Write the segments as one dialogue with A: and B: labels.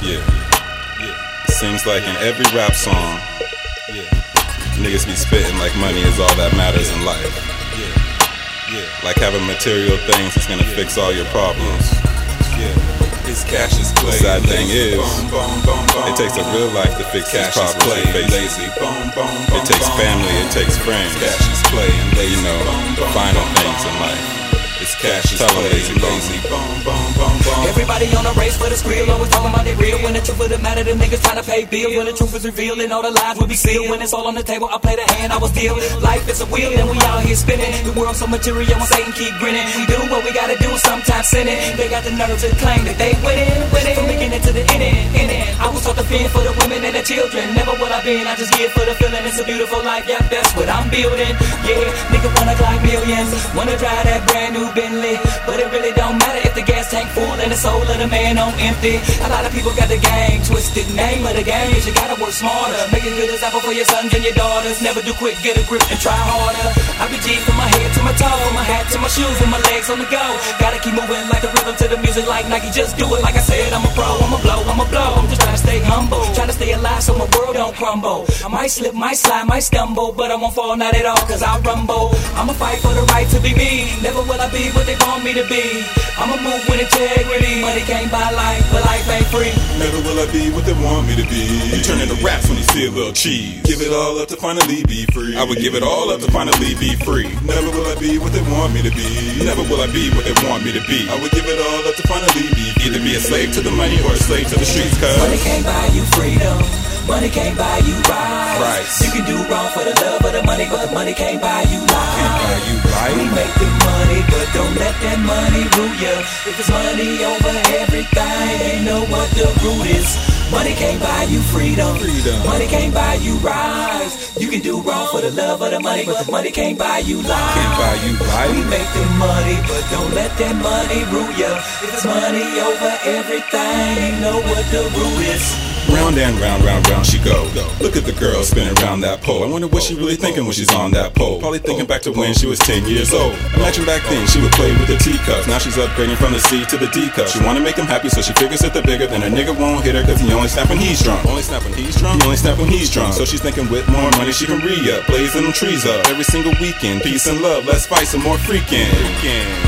A: Yeah. Yeah. It seems like in every rap song, yeah. niggas be spitting like money is all that matters in life. Yeah. Yeah. Like having material things is gonna fix all your problems. Yeah.
B: It's CashIs Clay.
A: The sad thing is, it takes a real life to fix cash these problems play, face.
B: Layzie.
A: It takes family, it takes friends.
B: CashIs Clay and Layzie.
A: You know, the final things in life.
B: It's cash is lazy, lazy.
C: Everybody on a race for the skrill, always talking about they real. When the truth of the matter, the niggas trying to pay bills. When the truth is revealed and all the lies will be sealed. When it's all on the table, I play the hand I was deal. Life is a wheel and we out here spinning. The world so material, when Satan keep grinning. We do what we gotta do, sometimes sinning. They got the nerve to claim that they winning, winning. From beginning to the ending, ending. I was taught to fend for the women and the children. Never what I've been, I just give for the feeling. It's a beautiful life, yeah, that's what I'm building. Yeah, nigga wanna clock millions, wanna drive that brand new Bentley, but it really don't matter if the gas tank full and the soul of the man on empty. A lot of people got the game twisted. Name of the game is you gotta work smarter. Make a good example for your sons and your daughters. Never do quick, get a grip and try harder. I be G from my head to my toe, from my hat to my shoes, with my legs on the go. Gotta keep moving like the rhythm to the music, like Nike. Just do it like I said. I'm a pro, I'm a blow, I'm a blow. I'm just trying to stay humble, alive so my world don't crumble. I might slip, might slide, might stumble, but I won't fall not at all, cause I rumble. I'ma fight for the right to be me. Never will I be what they want me to be. I'ma move with integrity. Money can't buy life, but life ain't free.
B: Never will I be what they want me to be. You turn into raps when you see a little cheese. Give it all up to finally be free. I would give it all up to finally be free. Never will I be what they want me to be. Never will I be what they want me to be. I would give it all up to finally be free. Either be a slave to the money or a slave to the streets. Cause
C: money can't buy you freedom. Money can't buy you rights. You can do wrong for the love of the money, but money can't buy you life.
B: Can't buy you life.
C: We make the money, but don't let that money rule you. If it's money over everything, you know what the root is. Money can't buy you freedom.
B: Freedom.
C: Money can't buy you rights. You can do wrong for the love of the money, but the money can't buy you life.
B: Can't buy you life.
C: We make the money, but don't let that money rule you. If it's money over everything, you know what the root is.
A: Round and round, round, round she go. Look at the girl spinning around that pole. I wonder what she really thinking when she's on that pole. Probably thinking back to when she was 10 years old. Imagine back then she would play with the teacups. Now she's upgrading from the C to the D cup. She wanna make him happy, so she figures that the bigger, then a nigga won't hit her cause he only snap when he's drunk. Only snap when he's drunk? He only snap when he's drunk. So she's thinking with more money she can re up, blazing them trees up every single weekend. Peace and love, let's fight some more freaking.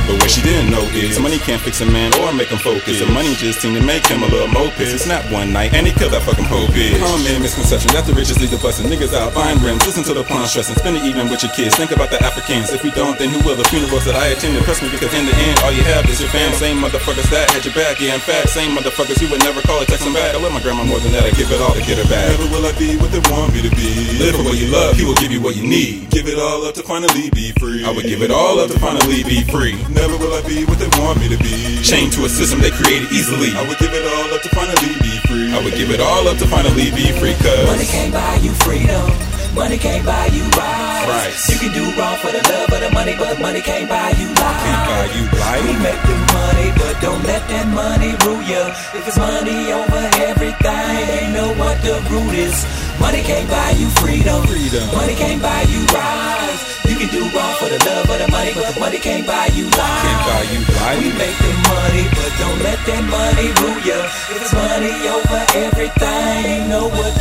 A: But what she didn't know is money can't fix a man or make him focus. The money just seemed to make him a little more pissed. He snapped one night and he killed that fucking po bitch. Common misconception that the riches lead the bustin'. Niggas out buying rims, listen to the pawn stressing, spend the evening with your kids. Think about the Africans. If we don't, then who will? The funerals that I attend impress me because in the end, all you have is your fam. Same motherfuckers that had your back. Yeah, in fact, same motherfuckers you would never call it, text them back. I love my grandma more than that. I give it all to get her back.
B: Never will I be what they want me to be.
A: Live for what you love, he will give you what you need.
B: Give it all up to finally be free.
A: I would give it all up to finally be free.
B: Never will I be what they want me to be.
A: Chained to a system they created easily.
B: I would give it all up to finally be free.
A: I would give it all up to finally be free, cuz.
C: Money can't buy you freedom. Money can't buy you rights.
A: Rights.
C: You can do wrong for the love of the money, but the money can't buy you life.
A: Can't buy you life.
C: We make the money, but don't let that money rule you. If it's money over everything, you know what the root is. Money can't buy you freedom.
A: Freedom.
C: Money can't buy you rights. You can do wrong for the love of the money, but the money can't buy you life.
A: Can't buy you life.
C: We make the money, but don't let that money rule you. If it's money over everything, know what